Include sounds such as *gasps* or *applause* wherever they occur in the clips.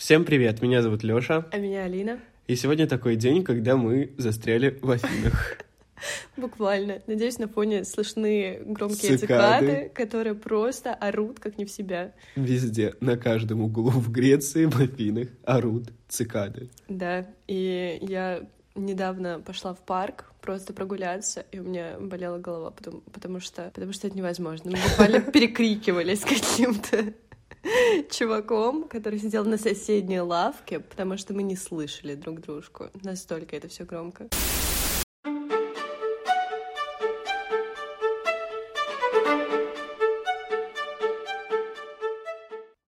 Всем привет, меня зовут Лёша, А меня Алина. и сегодня такой день, когда мы застряли в Афинах. *laughs* Буквально. Надеюсь, на фоне слышны громкие Цикады. цикады, которые просто орут как не в себя. Везде, на каждом углу в Греции, в Афинах орут цикады. Да, и я недавно пошла в парк просто прогуляться, и у меня болела голова, потому, потому что потому что это невозможно. Мы буквально *laughs* перекрикивались каким-то чуваком, который сидел на соседней лавке, потому что мы не слышали друг дружку. Настолько это все громко.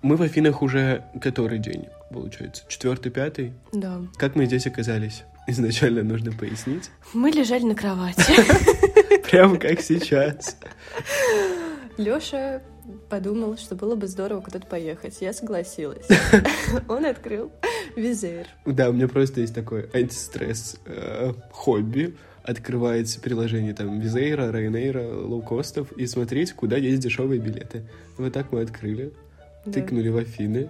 Мы в Афинах уже который день, получается? Четвертый, пятый? Да. Как мы здесь оказались? Изначально нужно пояснить. Мы лежали на кровати. *laughs* Прямо как сейчас. Лёша подумал, что было бы здорово куда-то поехать. Я согласилась. *laughs* Он открыл визир. Да, у меня просто есть такой антистресс э, хобби. Открывается приложение там Визейра, Рейнейра, лоукостов и смотреть, куда есть дешевые билеты. Вот так мы открыли, тыкнули в Афины,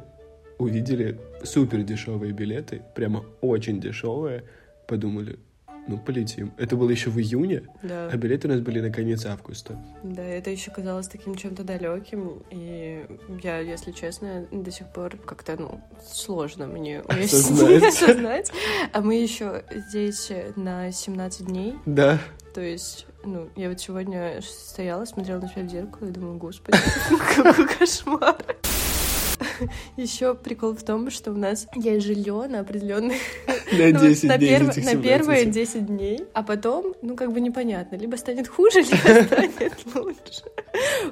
увидели супер дешевые билеты, прямо очень дешевые, подумали, ну полетим. Это было еще в июне, Да. а билеты у нас были на конец августа. Да, это еще казалось таким чем-то далеким, и я, если честно, до сих пор как-то, ну, сложно мне Осознать. осознать. *laughs* А мы еще здесь на 17 дней, Да, то есть, ну, я вот сегодня стояла, смотрела на себя в зеркало и думаю, господи, *laughs* какой кошмар. *laughs* Еще прикол в том, что у нас есть жилье на определенный *laughs* на *laughs* Ну, 10 на, дней из перв- на 17. первые 10 дней, а потом, ну, как бы непонятно, либо станет хуже, либо станет лучше.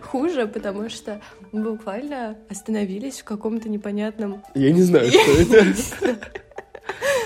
Хуже, потому что мы буквально остановились в каком-то непонятном... Я не знаю, что это.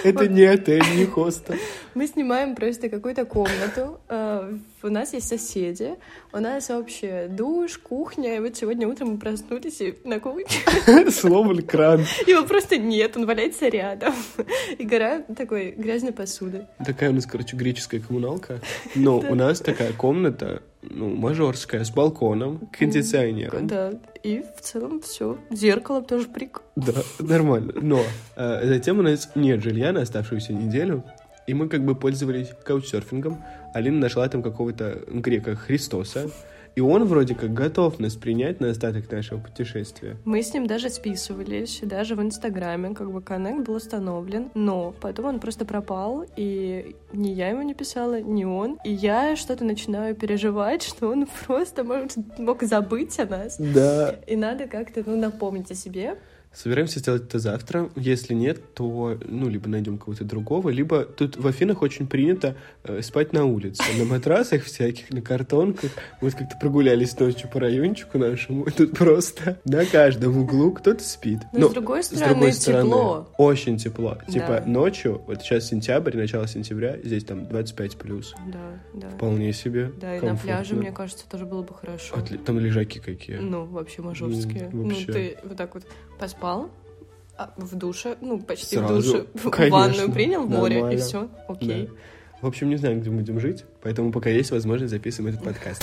Это не отель, не хостел. *laughs* Мы снимаем просто какую-то комнату, э, у нас есть соседи, у нас общий душ, кухня, и вот сегодня утром мы проснулись и на кухне, *laughs* Сломан кран. его просто нет, он валяется рядом, *laughs* и гора такой грязной посуды. Такая у нас, короче, греческая коммуналка. Но у нас такая комната, ну, мажорская, с балконом, кондиционером. Да, и в целом все. Зеркало тоже прик. Да, нормально. Но э, затем у нас нет жилья на оставшуюся неделю, и мы как бы пользовались каучсерфингом. Алина нашла там какого-то грека Христоса, и он вроде как готов нас принять на остаток нашего путешествия. Мы с ним даже списывались, даже в Инстаграме, как бы коннект был установлен, но потом он просто пропал, и ни я ему не писала, ни он, и я что-то начинаю переживать, *laughs* что он просто может, мог забыть о нас, Да. и надо как-то, ну, напомнить о себе. Собираемся сделать это завтра. Если нет, то, ну, либо найдем кого-то другого, либо тут в Афинах очень принято э, спать на улице, на матрасах всяких, на картонках. Мы вот как-то прогулялись ночью по райончику нашему, тут просто на каждом углу кто-то спит. Но, Ну, с другой с стороны, другой стороны, тепло. очень тепло. Типа Да. ночью, вот сейчас сентябрь, начало сентября, здесь там 25 плюс. Да, да. Вполне себе. Да, и на пляже, мне кажется, тоже было бы хорошо. Отли- Там лежаки какие. Ну, вообще мажорские. Вообще. Ну, ты вот так вот поспал, а в душе, ну, почти Сразу, в душе, в конечно, ванную принял, в море, и все, окей. Да. В общем, не знаю, где мы будем жить, поэтому пока есть возможность, записываем этот подкаст.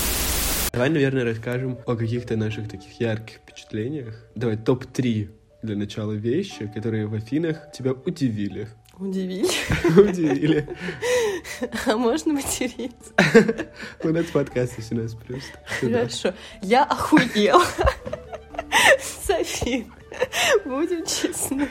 Давай, наверное, расскажем о каких-то наших таких ярких впечатлениях. Давай топ-3 для начала вещи, которые в Афинах тебя удивили. Удивили. *laughs* Удивили. *laughs* А можно материться? *laughs* У нас подкаст 18 плюс. Хорошо. Я охуела. Софи, *laughs* будем честны.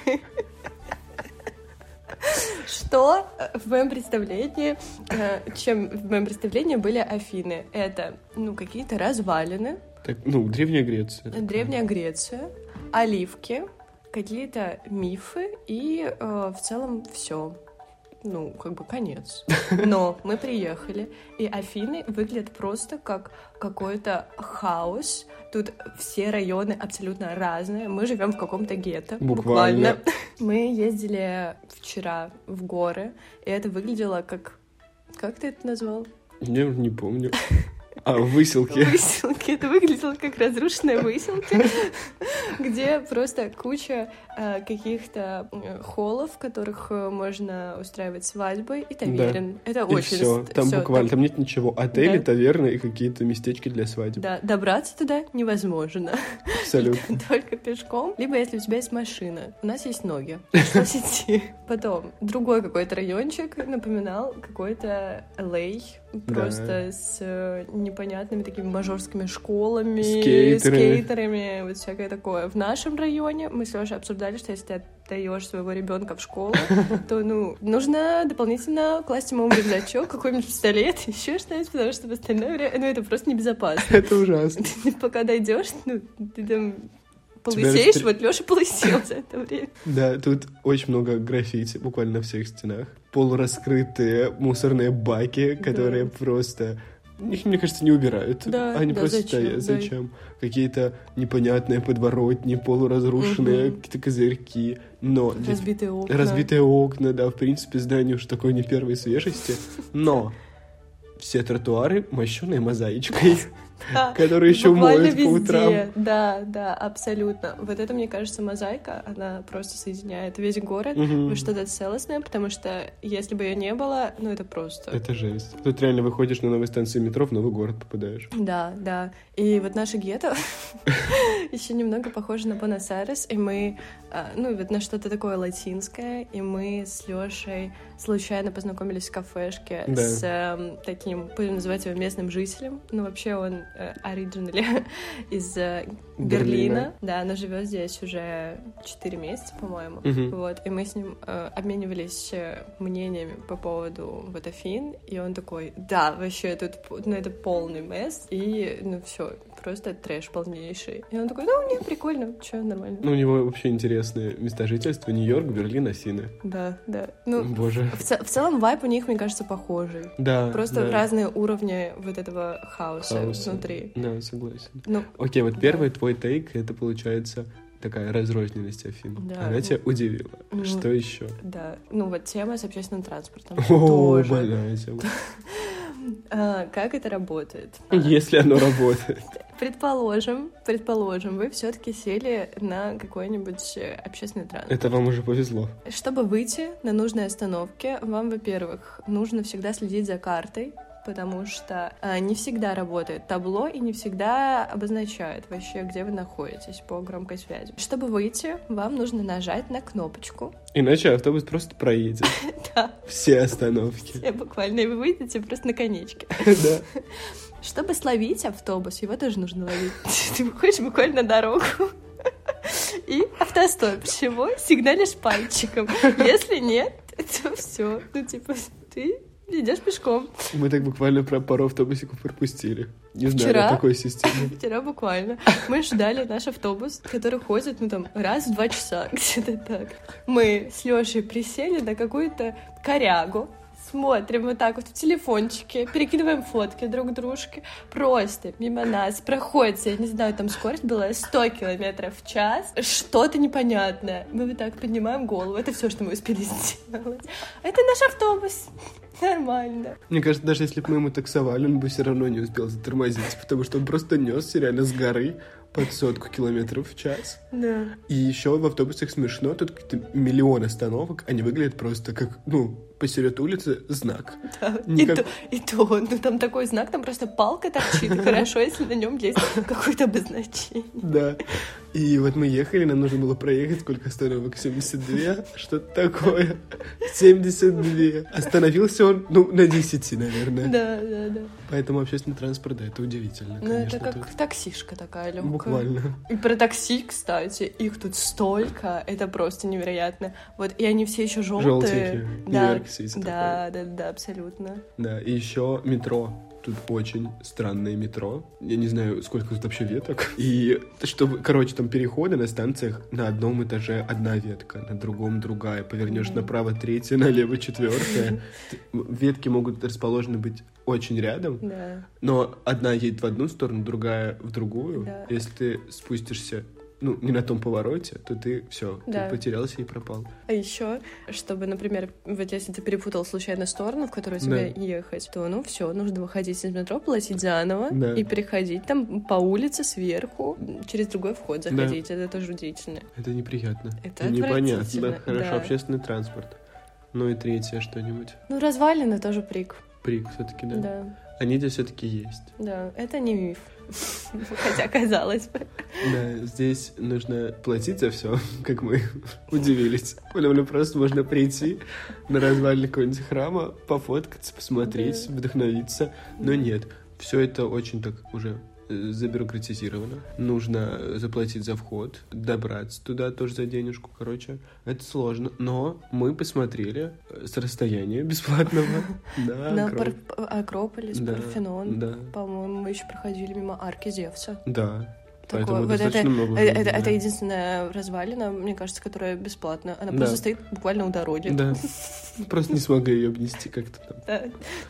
Что в моем представлении, э, чем в моем представлении были Афины? Это, ну, какие-то развалины, Так, ну, Древняя Греция. Древняя Греция, оливки, какие-то мифы и э, в целом все. Ну, как бы конец. *laughs* Но мы приехали, и Афины выглядят просто как какой-то хаос. Тут все районы абсолютно разные. Мы живем в каком-то гетто. Буквально. *laughs* Мы ездили вчера в горы, и это выглядело как... Как ты это назвал? Я уже не помню. *laughs* А, выселки. Выселки. Это выглядело как разрушенная выселка, где просто куча э, каких-то э, холлов, в которых э, можно устраивать свадьбы, и таверен. Это И очень... все. Там всё, буквально, там нет ничего. Отели, Да. таверны и какие-то местечки для свадеб. Да, добраться туда невозможно. Абсолютно. *laughs* Только пешком. Либо если у тебя есть машина. У нас есть ноги. Пришлось идти. Потом другой какой-то райончик напоминал какой-то LA. Просто с непонятными такими мажорскими школами, Скейтерами. скейтерами, вот всякое такое. В нашем районе мы с Лешей обсуждали, что если ты отдаешь своего ребенка в школу, *laughs* то, ну, нужно дополнительно класть ему рюкзачок какой-нибудь пистолет, *laughs* еще что-нибудь, потому что в остальное время, ну, это просто небезопасно. Это ужасно. *laughs* Ты пока дойдешь, ну, ты там полысеешь, распри- вот Леша полысел за это время. Да, тут очень много граффити, буквально на всех стенах. Полураскрытые мусорные баки, которые просто... Их, мне кажется, не убирают. Да, Они да, просто зачем, стоят. да. Зачем? Какие-то непонятные подворотни, полуразрушенные Мгм. какие-то козырьки. Но Разбитые окна. разбитые окна, да, в принципе, здание уж такой не первой свежести. Но все тротуары мощеные мозаичкой, Да, которые еще моют по везде. утрам. Да, да, абсолютно. Вот это, мне кажется, мозаика, она просто соединяет весь город Мгм. во что-то целостное, потому что если бы ее не было, ну это просто... Это жесть. Тут реально выходишь на новой станции метро, в новый город попадаешь. Да, да. И вот наше гетто *laughs* еще немного похоже на Буэнос-Айрес, и мы, а, ну, вот на что-то такое латинское, и мы с Лешей случайно познакомились в кафешке Да. с эм, таким, будем называть его местным жителем, ну, вообще он оригинали *laughs* из э, Берлина. Берлина. да, она живет здесь уже 4 месяца, по-моему, Мгм. вот, и мы с ним э, обменивались э, мнениями по поводу вот Афин, и он такой, да, вообще тут, ну, это полный месс, и, ну, все, просто трэш полнейший. И он такой, ну, не, прикольно, что, нормально. Ну, у него вообще интересные места жительства. Нью-Йорк, Берлин, Афины. Да, да. Ну, Боже. в, в целом вайп у них, мне кажется, похожий. Да, Просто да. разные уровни вот этого хаоса, Хаоса. внутри. Да, согласен. Ну, Окей, вот Да. первый твой тейк, это получается такая разрозненность Афин. Да. Она тебя удивила. Ну, Что еще? да. Ну, вот тема с общественным транспортом. О, тоже. больная тема. *laughs* А, как это работает? Если оно работает. *laughs* Предположим, предположим, вы все-таки сели на какой-нибудь э, общественный транспорт. Это вам уже повезло. Чтобы выйти на нужной остановке, вам, во-первых, нужно всегда следить за картой, потому что а, не всегда работает табло и не всегда обозначает вообще, где вы находитесь по громкой связи. Чтобы выйти, вам нужно нажать на кнопочку. Иначе автобус просто проедет. *laughs* Да, Все остановки. все буквально, и вы выйдете просто на конечке. *laughs* Да. *laughs* Чтобы словить автобус, его тоже нужно ловить. *laughs* Ты выходишь буквально на дорогу. И автостоп. Чего? Сигналишь пальчиком. Если нет, то все. Ну, типа, ты идешь пешком. Мы так буквально про пару автобусиков пропустили. Не знаю Вчера? такой системе. *laughs* Вчера буквально. Мы ждали наш автобус, который ходит, ну, там, раз в два часа, *laughs* где-то так. Мы с Лешей присели на какую-то корягу, смотрим вот так вот в телефончике, перекидываем фотки друг дружке. Просто мимо нас проходит, я не знаю, там скорость была 100 километров в час. Что-то непонятное. Мы вот так поднимаем голову. Это все, что мы успели сделать. Это наш автобус. Нормально. Мне кажется, даже если бы мы ему таксовали, он бы все равно не успел затормозить, потому что он просто несся реально с горы под сотку километров в час. Да. И еще в автобусах смешно, тут какие-то миллион остановок, они выглядят просто как, ну, посеред улицы знак. Да, и, Никак- то, и то, ну там такой знак, там просто палка торчит. Хорошо, если на нем есть какое-то обозначение. Да. И вот мы ехали, нам нужно было проехать, сколько остановок? 72? Что-то такое. 72. Остановился он, ну, на 10, наверное. Да, да, да. Поэтому общественный транспорт, да, это удивительно, Ну это как тут. таксишка такая легкая. Буквально. И про такси, кстати, их тут столько, это просто невероятно. Вот, и они все еще желтые. Желтенькие, Да, да, да, да, абсолютно. Да, и еще метро. Тут очень странное метро. Я не знаю, сколько тут вообще веток. И чтобы, короче, там переходы на станциях на одном этаже одна ветка, на другом другая. Повернешь направо третья, налево четвертая. Ветки могут расположены быть очень рядом, Да. но одна едет в одну сторону, другая в другую. Да. Если ты спустишься ну, не на том повороте, то ты все, Да. ты потерялся и пропал. А еще, чтобы, например, вот если ты перепутал случайно сторону, в которую тебе Да. ехать, то ну все, нужно выходить из метро, платить заново Да. и переходить там по улице сверху, через другой вход заходить. Это тоже удивительно. Это неприятно. Это И непонятно. Хорошо, да. общественный транспорт. Ну и третье что-нибудь. Ну, развалины тоже прик. Прик все-таки, да. Да, Они здесь все-таки есть. да, это не миф. Хотя, казалось бы. Да, здесь нужно платить за все, как мы удивились. Потому просто можно прийти на развалины какого-нибудь храма, пофоткаться, посмотреть, вдохновиться. Но нет, все это очень так уже забюрократизировано. Нужно заплатить за вход, добраться туда тоже за денежку, короче. Это сложно. Но мы посмотрели э, с расстояния бесплатного *laughs* на Акрополис, Парфенон. По-моему, мы еще проходили мимо арки Зевса. да. Такое- вот это- много. Э, Это, это да. единственная развалина, мне кажется, которая бесплатная. Она Да. просто стоит буквально у дороги. Да. *laughs* Просто не смогла ее обнести как-то там. Да,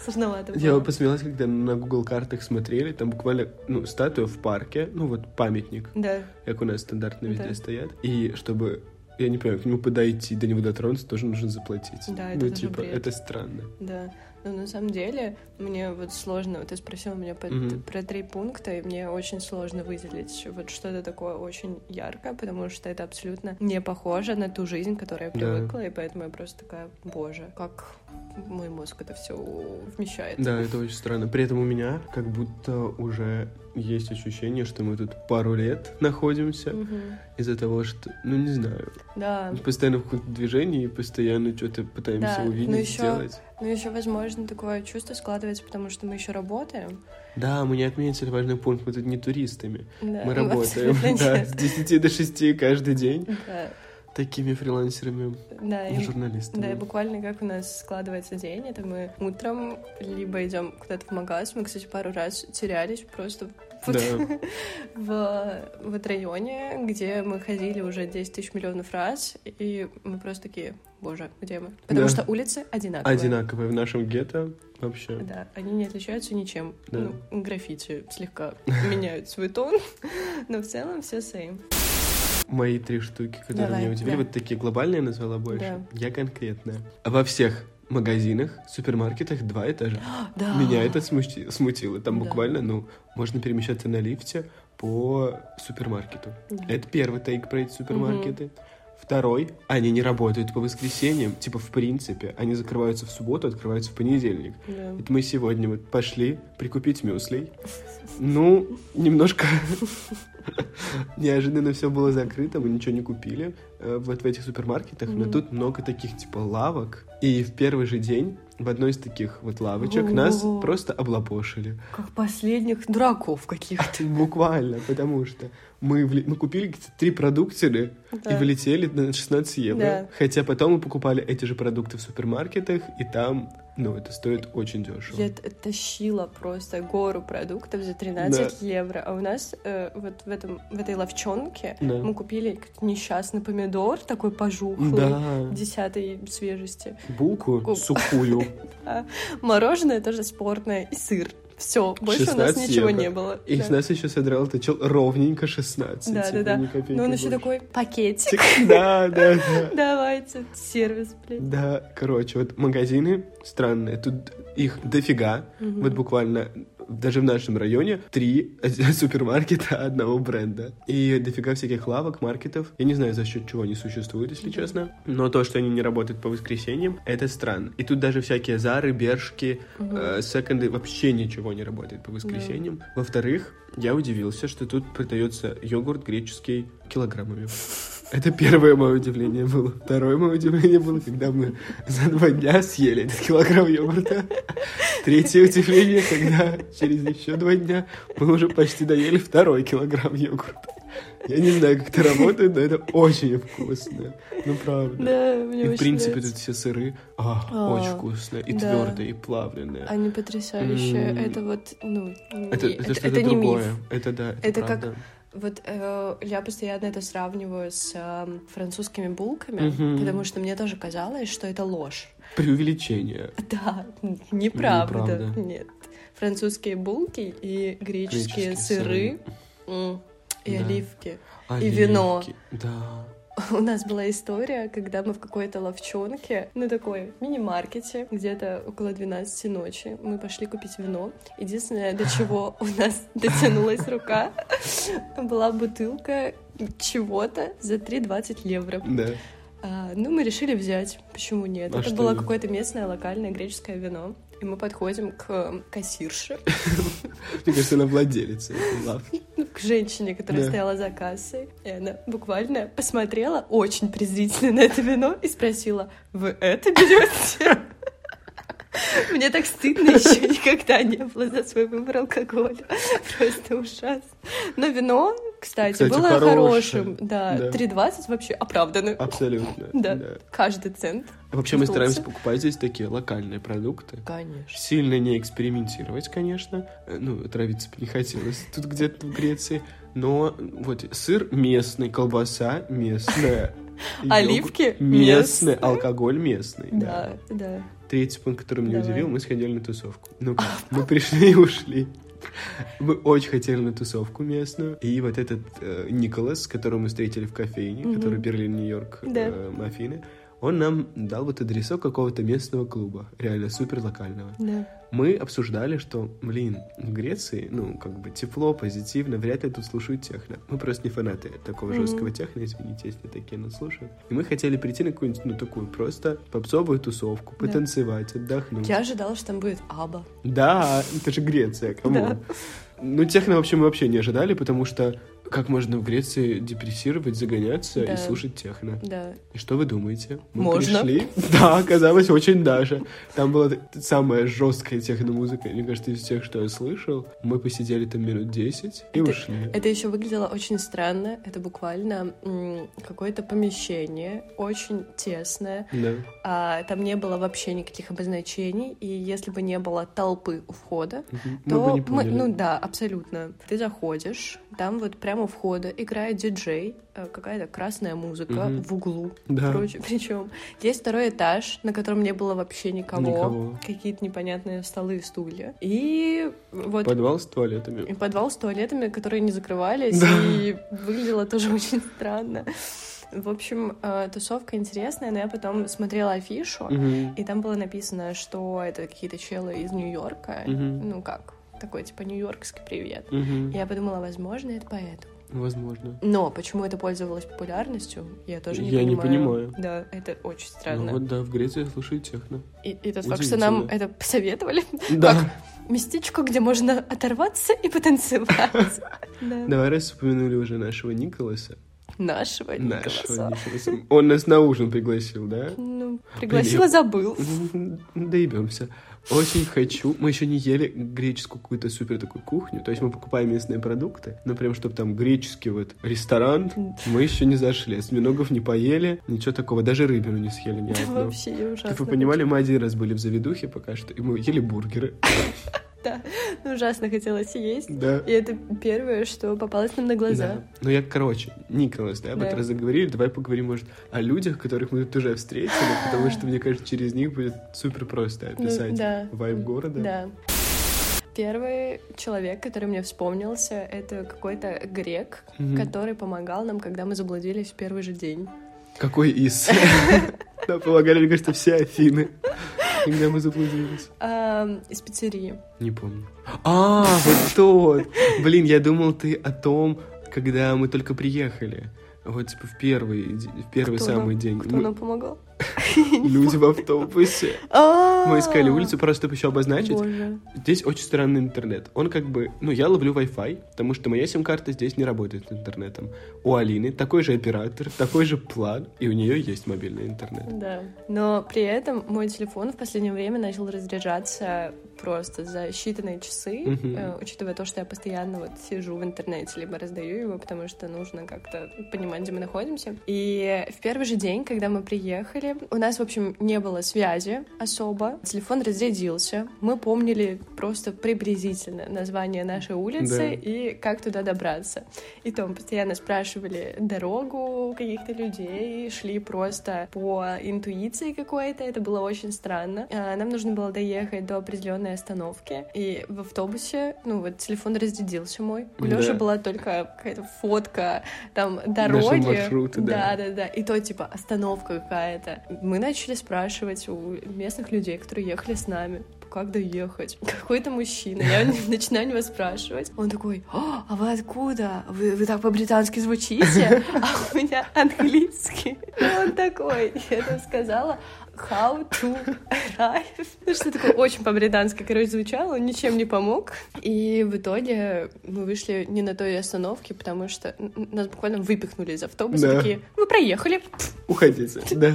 сложновато Я посмеялась, когда на Google картах смотрели, там буквально, ну, статуя в парке, ну, вот памятник, Да, как у нас стандартно везде Да. стоят. И чтобы, я не понимаю, к нему подойти, до него дотронуться, тоже нужно заплатить. Да, это Ну, типа, бред. это странно. да. Но на самом деле мне вот сложно, вот ты спросил меня по- Мгм. про три пункта, и мне очень сложно выделить вот что-то такое очень яркое, потому что это абсолютно не похоже на ту жизнь, к которой я привыкла, и поэтому я просто такая, боже, как мой мозг это все вмещает. Да, это очень странно. При этом у меня как будто уже есть ощущение, что мы тут пару лет находимся Мгм. из-за того, что, ну, не знаю, Да, постоянно в каком-то движении, постоянно что-то пытаемся Да, но увидеть, ещё- сделать. ну еще, возможно, такое чувство складывается, потому что мы еще работаем. Да, мы не отметили важный пункт, мы тут не туристами. Да, Мы работаем, абсолютно *laughs* да, с 10 до 6 каждый день Да, такими фрилансерами, да, и- журналистами. Да, и буквально как у нас складывается день, это мы утром либо идем куда-то в магаз, мы, кстати, пару раз терялись просто вот Да. *laughs* в, вот районе, где мы ходили уже 10 тысяч миллионов раз, и мы просто такие, боже, где мы? Потому Да. что улицы одинаковые. Одинаковые в нашем гетто вообще. Да, они не отличаются ничем. Да. Ну, граффити слегка *laughs* меняют свой тон, *laughs* но в целом все same. Мои три штуки, которые Давай, меня удивили, да. вот такие глобальные назвала больше. Да. Я конкретная. Во всех магазинах, супермаркетах два этажа. *gasps* Да. Меня это смути- смутило. Там Да. буквально, ну, можно перемещаться на лифте по супермаркету. Да. Это первый тейк про эти супермаркеты. Второй, они не работают по воскресеньям, типа в принципе, они закрываются в субботу, открываются в понедельник. Да. Это мы сегодня вот пошли прикупить мюслей. Ну, немножко *laughs* неожиданно все было закрыто, мы ничего не купили э, вот в этих супермаркетах, но тут много таких типа лавок. И в первый же день в одной из таких вот лавочек нас О. просто облапошили. Как последних дураков каких-то. *laughs* Буквально, потому что мы, вли- мы купили три продукции и Да. влетели на 16 евро. Да. Хотя потом мы покупали эти же продукты в супермаркетах, и там, ну, это стоит очень дешево. Я тащила просто гору продуктов за 13 евро, а у нас э, вот в, этом, в этой ловчонке Да. мы купили несчастный помидор, такой пожухлый, Да, десятой свежести. булку Ку- сухую. *laughs* Мороженое тоже спортное и сыр. Все, больше у нас 16 ничего евро. не было. И Да. с нас еще содрал этот чел ровненько 16. Да, типа, да, да. Ну он еще больше. такой пакетик. Да, да, да. *laughs* Давайте, сервис, блин. Да, короче, вот магазины странные, тут их дофига. Вот буквально даже в нашем районе три *laughs* супермаркета одного бренда. И дофига всяких лавок, маркетов. Я не знаю, за счет чего они существуют, если честно. Но то, что они не работают по воскресеньям, это странно. И тут даже всякие Зары, Бершки, Мгм. э, секонды, вообще ничего не работает по воскресеньям. Во-вторых, я удивился, что тут продается йогурт греческий килограммами. *laughs* Это первое мое удивление было. Второе мое удивление было, когда мы за два дня съели этот килограмм йогурта. Третье удивление, когда через еще два дня мы уже почти доели второй килограмм йогурта. Я не знаю, как это работает, но это очень вкусно. Ну, правда. Да, мне И, в очень принципе, нравится. тут все сыры а, А, очень вкусные. И да. твердые, и плавленые. Они потрясающие. М. Это вот, ну, Это, не- это, что-то это не миф. Это да, это, Это как правда. Вот э, я постоянно это сравниваю с эм, французскими булками, Мгм. потому что мне тоже казалось, что это ложь. Преувеличение. *laughs* Да, неправда. Неправда. Нет. Французские булки и греческие Греческие сыры. м, И Да. оливки. Оливки. вино. Да. *laughs* У нас была история, когда мы в какой-то ловчонке, ну такой мини-маркете, где-то около 12 ночи, мы пошли купить вино. Единственное, до чего *laughs* у нас дотянулась рука, *laughs* была бутылка чего-то за 3,20 евро. Да. А, ну, мы решили взять. Почему нет? А Это было какое-то местное локальное греческое вино. И мы подходим к кассирше, Мне кажется, она владелица этой лавки. К женщине, которая Да. стояла за кассой. И она буквально посмотрела очень презрительно на это вино и спросила, вы это берете? Мне так стыдно еще *laughs* никогда не было за свой выбор алкоголя. *laughs* Просто ужасно. Но вино, кстати, Кстати, было хорошее. хорошим. Да, Да. 3,20 вообще оправдано. Абсолютно. *laughs* Да. Каждый цент. Вообще мы стараемся покупать здесь такие локальные продукты. Конечно. Сильно не экспериментировать, конечно. Э, Ну, травиться бы не хотелось тут где-то в Греции. Но вот сыр местный, колбаса местная. Оливки местный, местные. алкоголь местный. Да, да. Третий пункт, который меня Давай. удивил, мы сходили на тусовку. Ну, *laughs* мы пришли и ушли. Мы очень хотели на тусовку местную. И вот этот э, Николас, которого мы встретили в кофейне, Мгм. который Берлин, Нью-Йорк, Да. э, Афины, он нам дал вот адресок какого-то местного клуба, реально супер локального. Да. Мы обсуждали, что, блин, в Греции, ну, как бы тепло, позитивно, вряд ли тут слушают техно. Мы просто не фанаты такого Мгм. жесткого техно, извините, если такие нас слушают. И мы хотели прийти на какую-нибудь, ну, такую просто попсовую тусовку, Да. потанцевать, отдохнуть. Я ожидала, что там будет Аба. Да, это же Греция, кому? Да. Ну, техно вообще мы вообще не ожидали, потому что как можно в Греции депрессировать, загоняться Да. и слушать техно? Да. И что вы думаете? Мы Можно. пришли. *laughs* Да, оказалось, очень даже. Там была самая жесткая техномузыка, мне кажется, из всех, что я слышал. Мы посидели там минут 10 и Это- ушли. Это еще выглядело очень странно. Это буквально какое-то помещение, очень тесное. Да. А, там не было вообще никаких обозначений. И если бы не было толпы у входа. Мы то не поняли. ну да, абсолютно. Ты заходишь, там вот прямо у входа играет диджей, э, какая-то красная музыка Мгм. в углу. Да. *laughs* Причем есть второй этаж, на котором не было вообще никого. Никого. Какие-то непонятные столы и стулья. И вот Подвал с туалетами. и подвал с туалетами, которые не закрывались, Да. и выглядело тоже *laughs* очень странно. В общем, э, тусовка интересная, но я потом смотрела афишу, Мгм. и там было написано, что это какие-то челы из Нью-Йорка. Мгм. Ну как, такой типа нью-йоркский привет. Мгм. Я подумала, возможно, это поэтому. Возможно. Но почему это пользовалось популярностью, я тоже не Я не понимаю. понимаю. Да, это очень Ну странно. вот да, в Греции слушают техно. И, и тот факт, что нам это посоветовали, Да. местечко, где можно оторваться и потанцевать. *laughs* Да. Давай раз упомянули уже нашего Николаса. Нашего Нашего Николаса. Николаса. Он нас на ужин пригласил, да? Ну, пригласила, забыл. Доебемся. Очень хочу. Мы еще не ели греческую какую-то супер такую кухню. То есть мы покупаем местные продукты, но прям чтобы там греческий вот ресторан, мы еще не зашли. Осьминогов не поели, ничего такого. Даже рыбину не съели ни одну. Вообще ужасно. Вы понимали, мы один раз были в заведухе пока что, и мы ели бургеры. *laughs* Да, ну, ужасно хотелось есть. Да. И это первое, что попалось нам на глаза. Да. Ну я, короче, Николас, да, вот Да. раз заговорили, давай поговорим, может, о людях, которых мы тут уже встретили, потому что, мне кажется, через них будет супер просто Ну, описать да. вайб города. Да. Первый человек, который мне вспомнился, это какой-то грек, Мгм. который помогал нам, когда мы заблудились в первый же день. Какой из? *laughs* Да, помогали, мне кажется, все Афины, когда мы заблудились. Ам, из пиццерии. Не помню. А, вот тот! Блин, я думал, ты о том, когда мы только приехали. Вот, типа, в первый, в первый самый день. Кто нам помогал? *laughs* Люди в автобусе. Мы искали улицу, просто чтобы еще обозначить. А. Здесь очень странный интернет. Он как бы... Ну, я ловлю Wi-Fi, потому что моя сим-карта здесь не работает с интернетом. У Алины такой же оператор, такой же план, и у нее есть мобильный интернет. Да. Но при этом мой телефон в последнее время начал разряжаться просто за считанные часы, э, учитывая то, что я постоянно вот сижу в интернете, либо раздаю его, потому что нужно как-то понимать, где мы находимся. И в первый же день, когда мы приехали, у нас, в общем, не было связи особо. Телефон разрядился. Мы помнили просто приблизительно название нашей улицы Да. и как туда добраться. И то мы постоянно спрашивали дорогу каких-то людей, шли просто по интуиции какой-то. Это было очень странно. А, Нам нужно было доехать до определенной пешеходной остановке, и в автобусе, ну вот телефон разрядился мой. У Да. Лёши была только какая-то фотка, там, дороги. маршруты, да. Да, да, да. И то, типа, остановка какая-то. Мы начали спрашивать у местных людей, которые ехали с нами, как доехать. *laughs* Какой-то мужчина. Я *laughs* начинаю у него спрашивать. Он такой, «О, а вы откуда? Вы, вы так по-британски звучите? *laughs* А у меня английский. И он такой. Я там сказала, how to arrive. Ну, что такое очень по-британски, короче, звучало, он ничем не помог. И в итоге мы вышли не на той остановке, потому что нас буквально выпихнули из автобуса. Да. Такие, вы проехали. Уходите, да.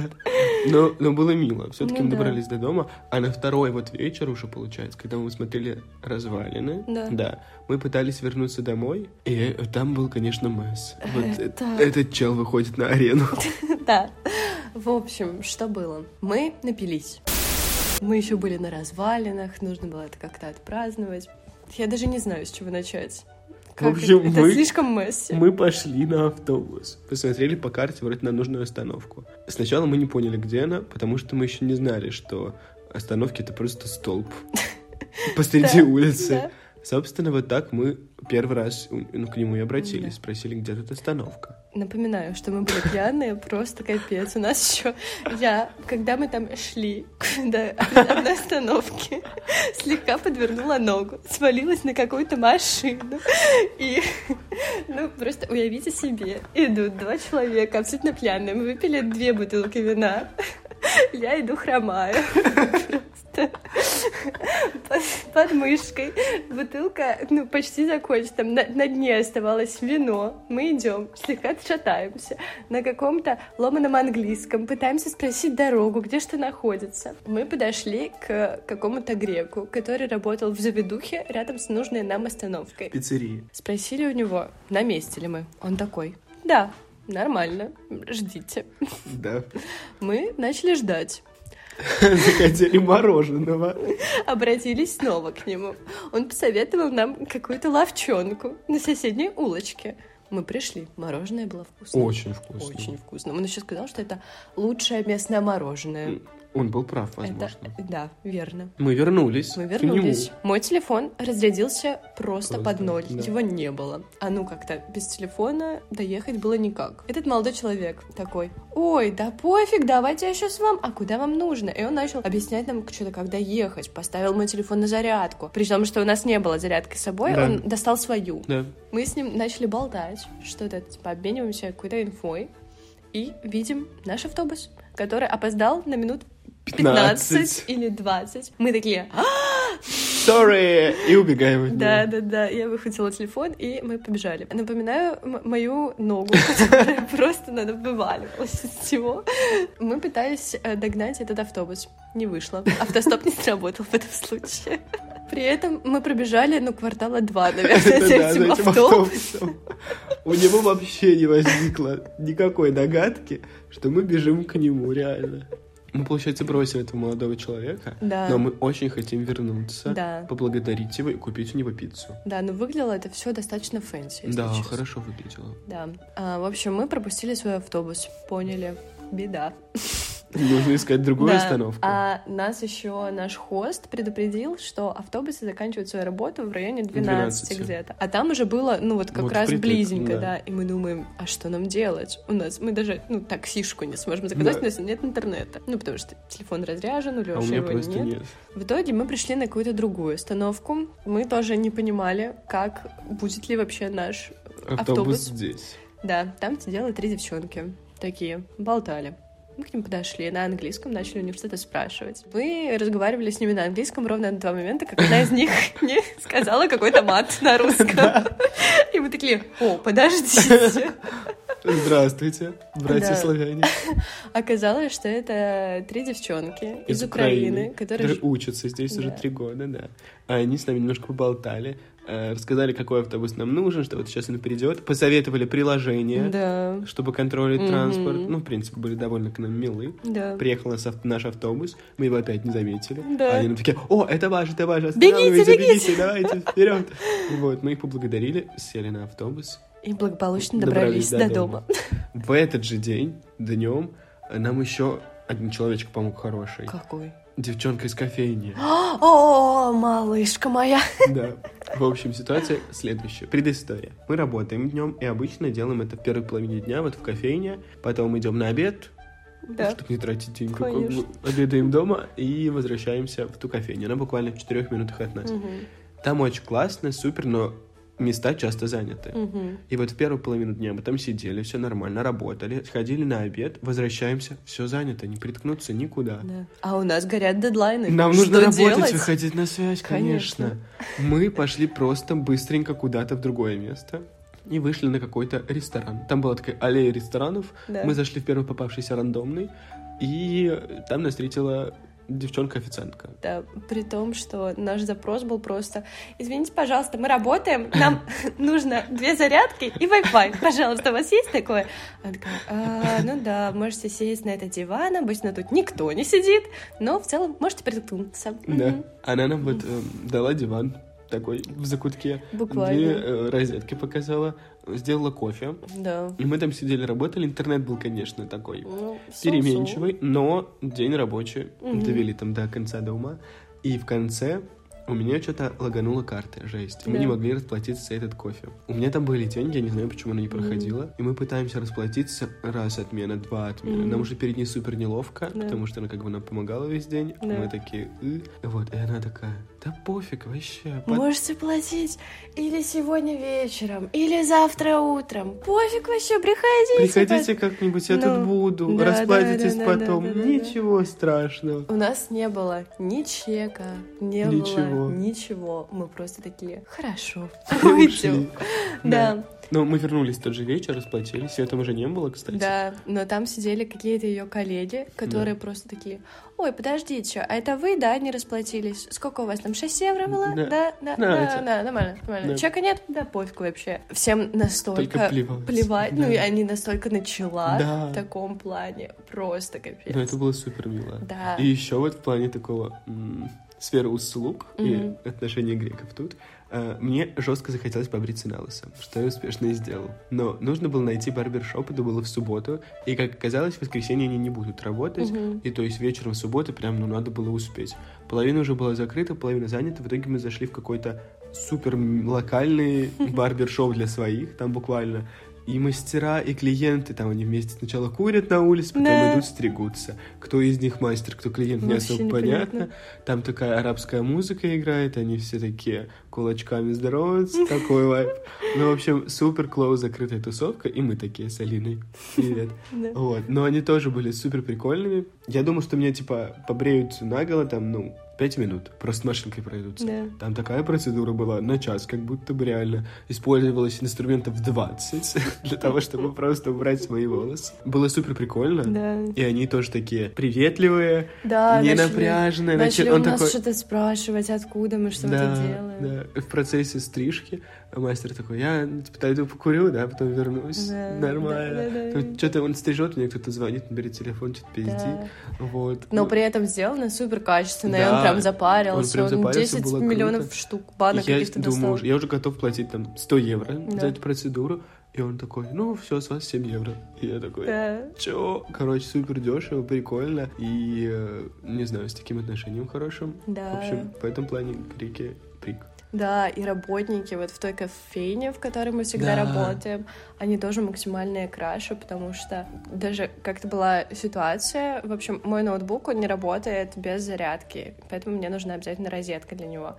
Но, но было мило. Все-таки Ну мы да. добрались до дома. А на второй вот вечер уже, получается, когда мы смотрели развалины, Да. мы пытались вернуться домой, и там был, конечно, месс. Вот Это- э- этот чел выходит на арену. *laughs* *laughs* Да. В общем, что было? Мы напились. Мы еще были на развалинах, нужно было это как-то отпраздновать. Я даже не знаю, с чего начать. Как общем, это, это мы- слишком месси. Мы пошли на автобус. Посмотрели по карте вроде на нужную остановку. Сначала мы не поняли, где она, потому что мы еще не знали, что остановки это просто столб *laughs* посреди улицы. Да. Собственно, вот так мы первый раз ну, к нему и обратились, спросили, где тут остановка. Напоминаю, что мы были пьяные, просто капец. У нас еще я, когда мы там шли до определенной остановки, слегка подвернула ногу, свалилась на какую-то машину. И, ну, просто уявите себе, идут два человека абсолютно пьяные, мы выпили две бутылки вина, я иду хромаю. Под, мышкой. Бутылка, ну, почти закончена. Там на, на дне оставалось вино. Мы идем, слегка шатаемся на каком-то ломаном английском. Пытаемся спросить дорогу, где что находится. Мы подошли к какому-то греку, который работал в заведухе рядом с нужной нам остановкой. Пиццерии. Спросили у него, на месте ли мы. Он такой, да, нормально, ждите. Да. Мы начали ждать. Захотели мороженого. Обратились снова к нему. Он посоветовал нам какую-то ловчонку на соседней улочке. Мы пришли, мороженое было вкусное. Очень вкусно. Очень вкусно. Он еще сказал, что это лучшее местное мороженое. Он был прав, Это, возможно. да, верно. Мы вернулись. Мы к вернулись. нему. Мой телефон разрядился просто, Просто, под ноль. да. Его не было. А ну как-то без телефона доехать было никак. Этот молодой человек такой, ой, да пофиг, давайте я сейчас вам, а куда вам нужно? И он начал объяснять нам что-то, когда ехать. Поставил мой телефон на зарядку. При том, что у нас не было зарядки с собой, Да. он достал свою. Да. Мы с ним начали болтать, что-то, типа, обмениваемся какой-то инфой. И видим наш автобус, который опоздал на минут 15, 15. или 20. Мы такие, «А, Sorry! И убегаем от да, да, да. Я выхватила телефон, и мы побежали. Напоминаю мою ногу, которая *laughs* просто надо вываливалась из всего. Мы пытались э, догнать этот автобус. Не вышло. Автостоп не сработал в этом случае. При этом мы пробежали, ну, квартала два, *laughs* наверное, с этим автобусом. У него вообще не возникло никакой догадки, что мы бежим к нему, реально. Мы, получается, бросили этого молодого человека, Да. но мы очень хотим вернуться, Да. поблагодарить его и купить у него пиццу. Да, но выглядело это все достаточно fancy. да, честно. хорошо выглядело. Да. А, в общем, мы пропустили свой автобус. Поняли. Беда. *laughs* Нужно искать другую Да, остановку. А нас еще наш хост предупредил, что автобусы заканчивают свою работу в районе 12, 12. где-то. А там уже было, ну вот как Вот раз впритык, близенько, да. да. И мы думаем, а что нам делать? У нас, мы даже, ну, таксишку не сможем заказать, Да. у нас нет интернета. Ну, потому что телефон разряжен, у а Лёши у меня его просто нет. нет. В итоге мы пришли на какую-то другую остановку. Мы тоже не понимали, как будет ли вообще наш Автобус, автобус. здесь. Да, там сидела три девчонки. Такие, болтали. Мы к ним подошли на английском, начали у них что-то спрашивать. Мы разговаривали с ними на английском ровно на два момента, как одна из них *laughs* не сказала какой-то мат на русском. И мы такие, о, подождите. Здравствуйте, братья Да. славяне. Оказалось, что это три девчонки из, Из Украины, которые... которые учатся здесь уже Да. три года, да. А они с нами немножко поболтали, рассказали, какой автобус нам нужен, что вот сейчас он придет, посоветовали приложение, Да, чтобы контролить Мгм. транспорт. Ну, в принципе, были довольно к нам милы. да. Приехал нас наш автобус, мы его опять не заметили. Да. А они нам такие, о, это ваш, это ваш, Бегите, останавливайте, бегите!» давайте, вперед. Вот, мы их поблагодарили, сели на автобус. И благополучно Добрались добрались до до дома. дома. В этот же день, днем, нам еще один человечек помог хороший. Какой? Девчонка из кофейни. *gasps* О, малышка моя. *laughs* Да. В общем, ситуация следующая. Предыстория. Мы работаем днем и обычно делаем это в первой половине дня, вот в кофейне. Потом идем на обед, Да. чтобы не тратить деньги. как Конечно. Обедаем дома и возвращаемся в ту кофейню. Она буквально в четырех минутах от нас. Мгм. Там очень классно, супер, но места часто заняты. Мгм. И вот в первую половину дня мы там сидели, все нормально, работали, сходили на обед, возвращаемся, все занято, не приткнуться никуда. Да. А у нас горят дедлайны. Нам Что нужно работать, делать? выходить на связь, конечно. Мы пошли просто быстренько куда-то в другое место и вышли на какой-то ресторан. Там была такая аллея ресторанов. Да. Мы зашли в первый попавшийся рандомный, и там нас встретила девчонка-официантка. Да, при том, что наш запрос был просто «Извините, пожалуйста, мы работаем, нам *laughs* нужно две зарядки и Wi-Fi. Пожалуйста, у вас есть такое?» Она такая «А, ну да, можете сесть на этот диван, обычно тут никто не сидит, но в целом можете приткнуться». Да. Она нам вот э, дала диван такой в закутке, Буквально. две э, розетки показала, сделала кофе. Да. И мы там сидели, работали. Интернет был, конечно, такой Ну, переменчивый, но день рабочий. Мгм. Довели там до конца дома. И в конце у меня что-то лаганула карта, жесть. Мы Да. не могли расплатиться за этот кофе. У меня там были деньги, я не знаю, почему она не проходила. И мы пытаемся расплатиться раз отмена, два отмена. Мгм. Нам уже перед ней супер неловко, Да. потому что она как бы нам помогала весь день. Да. Мы такие, «Э». вот, и она такая, да пофиг вообще. под- Можете платить или сегодня вечером, или завтра утром. Пофиг вообще, приходите. Приходите как-нибудь, я Ну, тут буду, да, расплатитесь да, да, да, потом. да, да, да. Ничего страшного. У нас не было ни чека, не Ничего. было ничего. Мы просто такие, хорошо, *laughs* уйдем. ушли. Да, Но мы вернулись в тот же вечер, расплатились. Ее там уже не было, кстати. да, но там сидели какие-то ее коллеги, которые просто такие, ой, подождите, а это вы, да, не расплатились? Сколько у вас там, 6 евро было? Да. Да, да, да, да, нормально, нормально. Да. Чека нет? Да, пофиг вообще. Всем настолько Только плевать. плевать, Да. ну и они настолько начала Да. в таком плане, просто капец. Но это было супер мило. Да. И еще вот в плане такого сферы услуг Мгм. и отношения греков тут, мне жестко захотелось побриться на лысо, что я успешно и сделал. Но нужно было найти барбершоп, это было в субботу, и, как оказалось, в воскресенье они не будут работать, Мгм. и то есть вечером в субботу прям, ну, надо было успеть. Половина уже была закрыта, половина занята, в итоге мы зашли в какой-то супер локальный *laughs* барбершоп для своих, там буквально и мастера, и клиенты, там они вместе сначала курят на улице, потом Да. идут стригутся. Кто из них мастер, кто клиент, не Вообще особо непонятно. понятно. Там такая арабская музыка играет, они все такие кулачками здороваются, такой вайп. Ну, в общем, супер клоу закрытая тусовка, и мы такие с Алиной. Привет. Вот. Но они тоже были супер прикольными. Я думал, что меня, типа, побреют наголо там, ну, пять минут. Просто машинкой пройдутся. Да. Там такая процедура была на час, как будто бы реально использовалось инструментов 20 *laughs* для того, чтобы просто убрать мои волосы. Было супер прикольно. Да. И они тоже такие приветливые, Да, не начали- напряженные. Начали он у нас такой... что-то спрашивать, откуда мы что-то Да, делаем. да. В процессе стрижки мастер такой, я типа, пойду покурю, да, потом вернусь. Да, Нормально. да, да, да. Что-то он стрижет, мне кто-то звонит, берет телефон, что-то пиздит. Да. Вот. Но Ну, при этом сделано супер качественно, Да, прям запарился, он прям он запарился, 10 было миллионов круто. штук банок каких-то думаю, достал. я уже готов платить там 100 евро Да. за эту процедуру. И он такой, ну, все, с вас 7 евро. И я такой, Да. чё? Короче, супер дешево, прикольно. И, э, не знаю, с таким отношением хорошим. Да. В общем, в этом плане греки. Да, и работники вот в той кофейне, в которой мы всегда Да. работаем, они тоже максимальные краши, потому что даже как-то была ситуация, в общем, мой ноутбук, он не работает без зарядки, поэтому мне нужна обязательно розетка для него.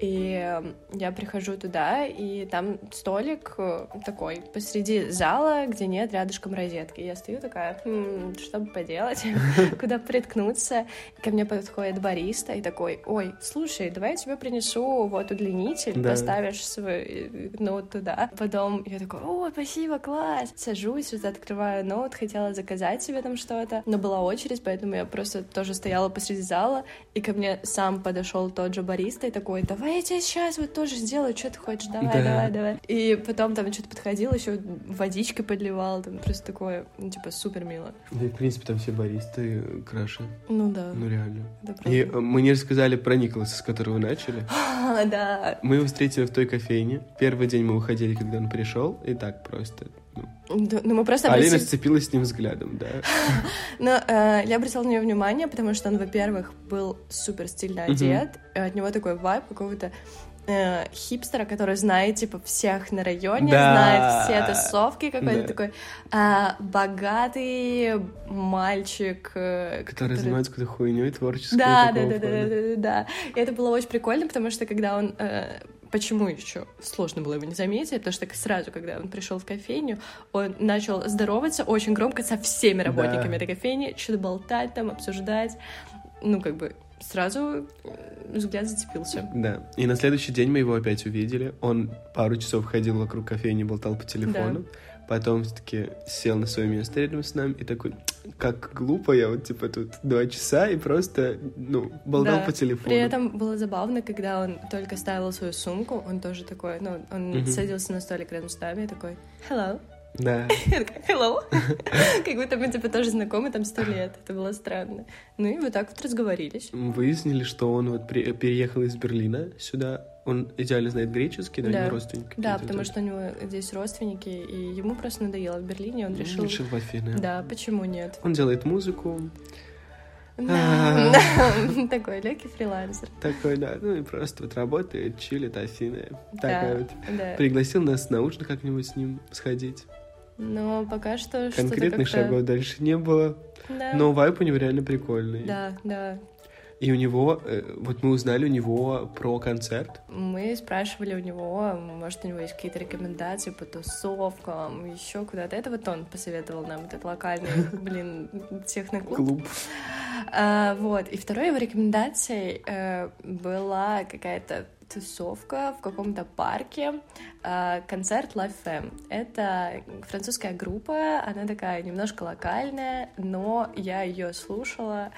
И я прихожу туда, и там столик э, такой посреди зала, где нет рядышком розетки. Я стою такая, «М, что бы поделать, *laughs* куда приткнуться. Ко мне подходит бариста и такой, ой, слушай, давай я тебе принесу вот удлинитель, Да. поставишь свой э, ноут туда. Потом я такой, о, спасибо, класс. Сажусь, вот открываю ноут, хотела заказать себе там что-то, но была очередь, поэтому я просто тоже стояла посреди зала, и ко мне сам подошел тот же бариста и такой, давай я тебе сейчас вот тоже сделаю, что ты хочешь, давай, Да. давай, давай. И потом там что-то подходил, еще водичкой подливал, там просто такое, ну, типа, супер мило. Да и, в принципе, там все баристы краши. Ну да, Ну, реально. правда. И э, мы не рассказали про Николаса, с которого начали. *laughs* А, да. Мы его встретили в той кофейне. Первый день мы уходили, когда он пришел, и так просто Ну, Да, Ну, мы просто Алина обратили... сцепилась с ним взглядом, да. *laughs* Но э, я обратила на него внимание, потому что он, во-первых, был супер стильно одет, от него такой вайб какого-то э, хипстера, который знает, типа, всех на районе, Да. знает все тусовки, какой-то Да. такой а, богатый мальчик, э, Который занимается какой-то хуйней творческой. Да, да, да, да, да, да, да. И это было очень прикольно, потому что когда он э, Почему еще сложно было его не заметить? Потому что сразу, когда он пришел в кофейню, он начал здороваться очень громко со всеми работниками Да. этой кофейни, что-то болтать там, обсуждать. Ну, как бы сразу э, взгляд зацепился. Да. И на следующий день мы его опять увидели. Он пару часов ходил вокруг кофейни, болтал по телефону. Потом все-таки сел на свое место рядом с нами и такой, как глупо, я вот типа тут два часа и просто, ну, болтал Да. по телефону. При этом было забавно, когда он только ставил свою сумку, он тоже такой, ну, он Мгм. садился на столик рядом с нами и такой, hello. Да. *laughs* Hello. *laughs* Как будто мы, типа, тоже знакомы там сто лет. Это было странно. Ну и вот так вот разговорились. Выяснили, что он вот переехал из Берлина сюда. Он идеально знает греческий, да, Да. у него родственники Да, потому что у него здесь родственники, и ему просто надоело в Берлине, он решил... решил в Афины. Да, почему нет? Он делает музыку. *laughs* Такой легкий фрилансер. такой, да, ну и просто вот работает, чилит, Афины. Такая вот. Пригласил нас на ужин как-нибудь с ним сходить. Но пока что Конкретных шагов дальше не было. Да. Но вайп у него реально прикольный. Да, да. И у него, э, вот мы узнали у него про концерт. Мы спрашивали у него, может, у него есть какие-то рекомендации по тусовкам, еще куда-то. Это вот он посоветовал нам этот локальный, *laughs* блин, техноклуб. Клуб. А, вот. И второй его рекомендацией э, была какая-то тусовка в каком-то парке, а, концерт Live Fam. Это французская группа, она такая немножко локальная, но я ее слушала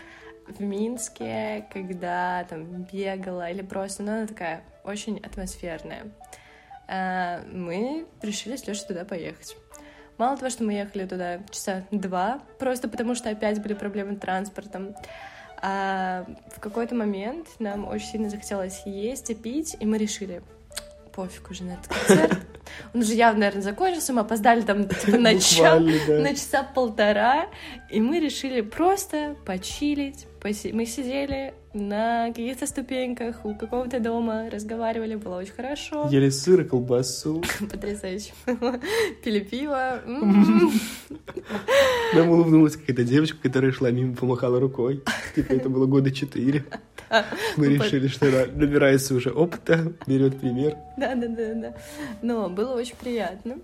в Минске, когда там бегала или просто, ну, она такая очень атмосферная. А, Мы решили с Лешей туда поехать. Мало того, что мы ехали туда часа два, просто потому что опять были проблемы с транспортом. А в какой-то момент нам очень сильно захотелось есть и пить, и мы решили, пофиг уже на этот концерт. *laughs* Он уже явно, наверное, закончился, мы опоздали там типа на час, да. на часа полтора, и мы решили просто почилить. Поси- Мы сидели на каких-то ступеньках у какого-то дома, разговаривали, было очень хорошо. Ели сыр и колбасу. *laughs* Потрясающе. *laughs* Пили пиво. *laughs* Нам улыбнулась какая-то девочка, которая шла мимо, помахала рукой. Типа это было года четыре. Мы решили, что она набирается уже опыта, берет пример. Да, да, да, да. Но было очень приятно.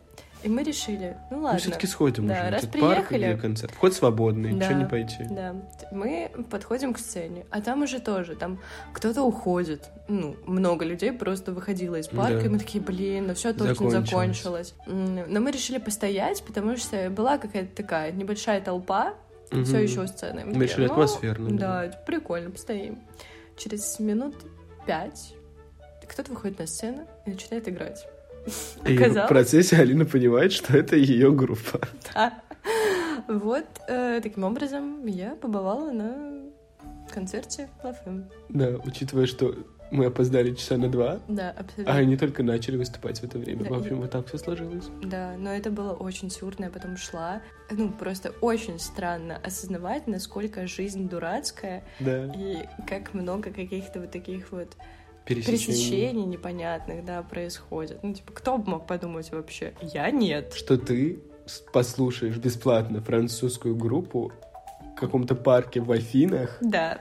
И мы решили, ну Мы ладно. все-таки сходим Да, уже. раз Этот парк, приехали- где концерт. Вход свободный, Да. ничего не пойти. Да, мы подходим к сцене, а там уже тоже, там кто-то уходит, ну, много людей просто выходило из парка, Да. и мы такие, блин, ну все точно Закончилось. закончилось. Но мы решили постоять, потому что была какая-то такая небольшая толпа, Мгм. все еще у сцены. Мы Мы решили «Ну, атмосферно, да. Да, прикольно, постоим. Через минут пять кто-то выходит на сцену и начинает играть. И в Оказалось, процессе Алина понимает, что это ее группа. да. Вот э, таким образом я побывала на концерте Лафем. Да, учитывая, что мы опоздали часа на два, Да, абсолютно. а они только начали выступать в это время. Да, В общем, и- вот так все сложилось. Да, но это было очень сюрно, я потом шла. Ну, просто очень странно осознавать, насколько жизнь дурацкая Да, и как много каких-то вот таких вот пересечение. пересечений непонятных, да, происходит. Ну, типа, кто бы мог подумать вообще? Я нет. Что ты послушаешь бесплатно французскую группу в каком-то парке в Афинах, Да,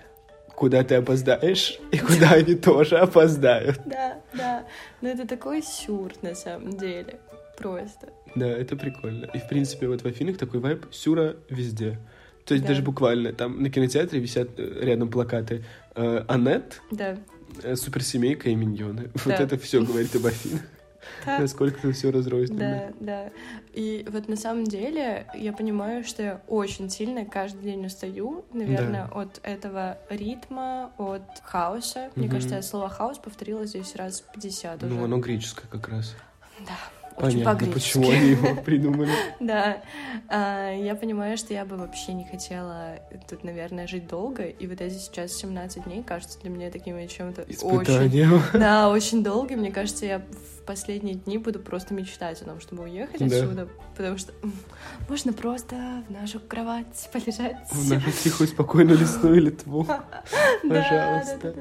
куда ты опоздаешь, и куда они тоже опоздают. да, да. Но это такой сюр, на самом деле. Просто. Да, это прикольно. И, в принципе, вот в Афинах такой вайб сюра везде. То есть Да. даже буквально там на кинотеатре висят э, рядом плакаты э, Аннет, Да. Э, суперсемейка и миньоны. *laughs* Вот Да. это все говорит об Афинах. Да. *laughs* *laughs* Насколько это все разрозненно. Да, да. И вот на самом деле я понимаю, что я очень сильно каждый день устаю, наверное, от этого ритма, от хаоса. Мне кажется, я слово хаос повторила здесь раз 50 уже. Ну, оно греческое как раз. Да. Очень Понятно, почему они его *laughs* придумали. *laughs* Да, А, я понимаю, что я бы вообще не хотела тут, наверное, жить долго, и вот эти сейчас 17 дней кажутся для меня такими чем-то очень... *laughs* Да, очень долгим. Мне кажется, я в последние дни буду просто мечтать о том, чтобы уехать Да. отсюда, потому что можно просто в нашу кровать полежать. В нашу тихую, спокойную лесную Литву. *laughs* Пожалуйста.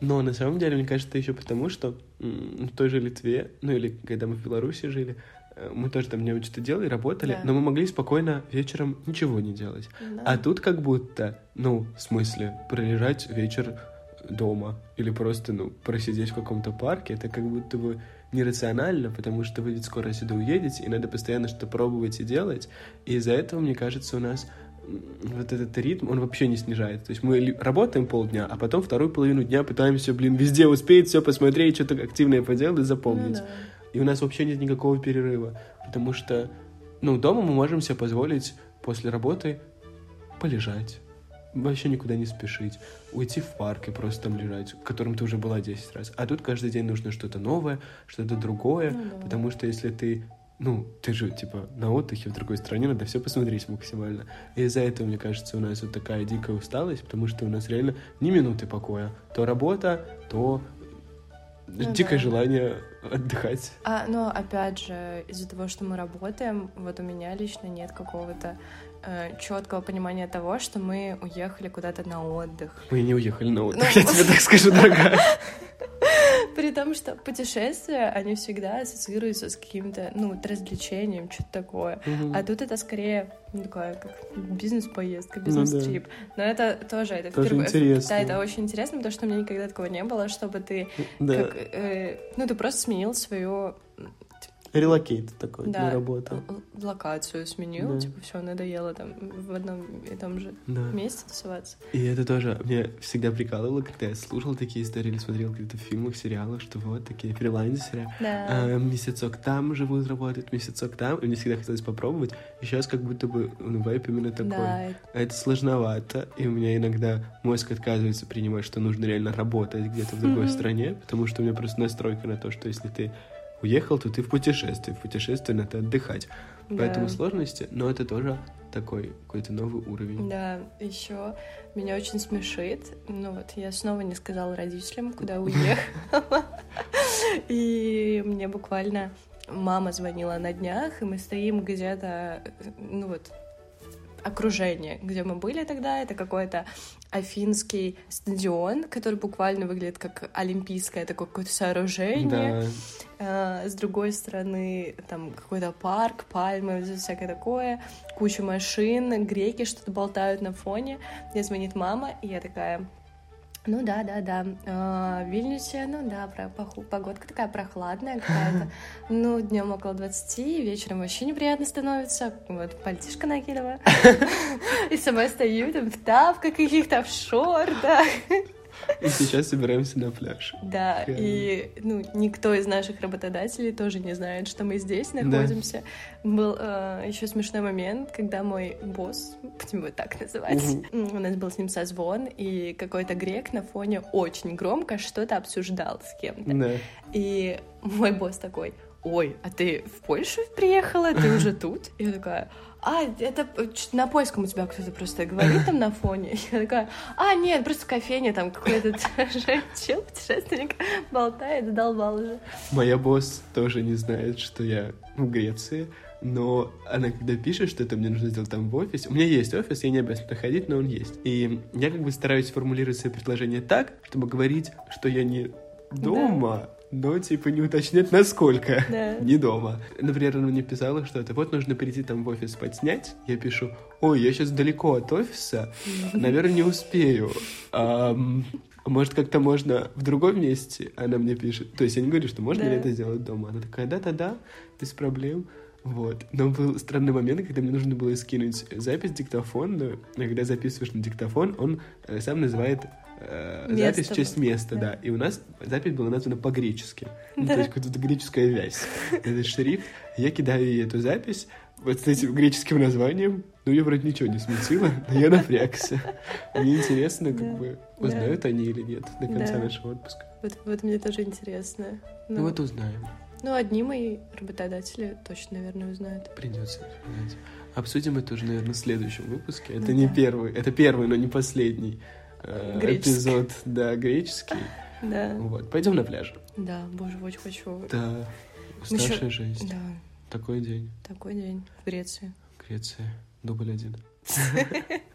Но на самом деле, мне кажется, еще потому, что в той же Литве, ну или когда мы в Беларуси жили, э, мы тоже там не что делали, работали, Да. но мы могли спокойно вечером ничего не делать. Да. А тут как будто, ну, в смысле, пролежать вечер дома или просто, ну, просидеть в каком-то парке, это как будто бы нерационально, потому что вы ведь скоро сюда уедете, и надо постоянно что-то пробовать и делать. И из-за этого, мне кажется, у нас вот этот ритм, он вообще не снижается. То есть мы работаем полдня, а потом вторую половину дня пытаемся, блин, везде успеть, все посмотреть, что-то активное поделать и Ну запомнить. да. И у нас вообще нет никакого перерыва, потому что, ну, дома мы можем себе позволить после работы полежать, вообще никуда не спешить, уйти в парк и просто там лежать, в котором ты уже была 10 раз. А тут каждый день нужно что-то новое, что-то другое, Ну да. потому что если ты, ну, ты же, типа, на отдыхе в другой стране, надо все посмотреть максимально. И из-за этого, мне кажется, у нас вот такая дикая усталость, потому что у нас реально ни минуты покоя. То работа, то Ну дикое да. желание отдыхать. А, но опять же, из-за того, что мы работаем, вот у меня лично нет какого-то четкого понимания того, что мы уехали куда-то на отдых. Мы не уехали на отдых, Ну. я тебе так скажу, дорогая. При том, что путешествия, они всегда ассоциируются с каким-то, ну, вот развлечением, что-то такое. А тут это скорее ну, такая, как бизнес-поездка, Ну бизнес-трип. Но это тоже, это Тоже впервые- интересно. Да, это очень интересно, потому что у меня никогда такого не было, чтобы ты, Да, как, э, ну, ты просто сменил свою relocate такой Да. на работу. л- локацию, сменил, Да. типа, все, надоело там в одном и том же Да. месте тусоваться. И это тоже мне всегда прикалывало, когда я слушал такие истории или смотрел в фильмах, сериалах, что вот такие фрилансеры, Да. а, месяцок там живут, работают, месяцок там. И мне всегда хотелось попробовать. И сейчас как будто бы ну, vibe именно такой. Да, А это сложновато, и у меня иногда мозг отказывается принимать, что нужно реально работать где-то в другой стране, потому что у меня просто настройка на то, что если ты уехал, то ты в путешествии, в путешествии надо отдыхать. Поэтому да. сложности, но это тоже такой какой-то новый уровень. Да, еще меня очень смешит. Ну вот, я снова не сказала родителям, куда уехала. *laughs* И мне буквально мама звонила на днях, и мы стоим где-то, ну вот, окружение, где мы были тогда, это какой-то афинский стадион, который буквально выглядит как олимпийское такое какое-то сооружение. Да, А, с другой стороны, там какой-то парк, пальмы, всякое такое, куча машин, греки что-то болтают на фоне. Мне звонит мама, и я такая, ну да, да, да, А, в Вильнюсе, ну да, погодка такая прохладная какая-то, *laughs* ну днем около 20, вечером вообще неприятно становится, вот пальтишко накидываю, *laughs* и сама стою там в тапках каких-то, в шортах, и сейчас собираемся на пляж. да, Реально. и ну, никто из наших работодателей тоже не знает, что мы здесь Да. находимся. Был еще смешной момент, когда мой босс, будем его так называть, м, у нас был с ним созвон, и какой-то грек на фоне очень громко что-то обсуждал с кем-то. Да. И мой босс такой, ой, а ты в Польшу приехала, ты уже тут? И я такая, а, это чё-то на польском у тебя кто-то просто говорит там на фоне. *laughs* Я такая, а, нет, просто в кофейне там какой-то *laughs* чел, путешественник, болтает, задолбал уже. Моя босс тоже не знает, что я в Греции, но она когда пишет, что это мне нужно сделать там в офисе, у меня есть офис, я не обязан туда ходить, но он есть. И я как бы стараюсь формулировать свои предложения так, чтобы говорить, что я не дома, но типа не уточнять, насколько Да. не дома. Например, она мне писала что-то, вот нужно прийти там в офис подснять. Я пишу, ой, я сейчас далеко от офиса, наверное, не успею. Ам, может, как-то можно в другом месте? Она мне пишет. То есть я не говорю, что можно Да. ли это сделать дома. Она такая, да-да-да, без проблем. Вот. Но был странный момент, когда мне нужно было скинуть запись диктофонную. Когда записываешь на диктофон, он э, сам называет э, Место запись в честь места, да. да. И у нас запись была названа по-гречески. Ну, Да. то есть какая-то греческая вязь. *laughs* Этот шрифт. Я кидаю ей эту запись вот с этим греческим названием. Ну, ее вроде ничего не смутило, но я напрягся. Мне интересно, как Да. бы, узнают они или нет до конца нашего отпуска. Вот, вот мне тоже интересно. Ну, вот узнаем. Ну, одни мои работодатели точно, наверное, узнают. Придется узнать. Обсудим это уже, наверное, в следующем выпуске. Это Ну не да. первый, это первый, но не последний э, Греческий. эпизод, да, греческий. Да, Вот, пойдем на пляж. да, боже, очень хочу. Да, уставшая жизнь. Да, Такой день. такой день в Греции. Греция. Дубль один. *laughs*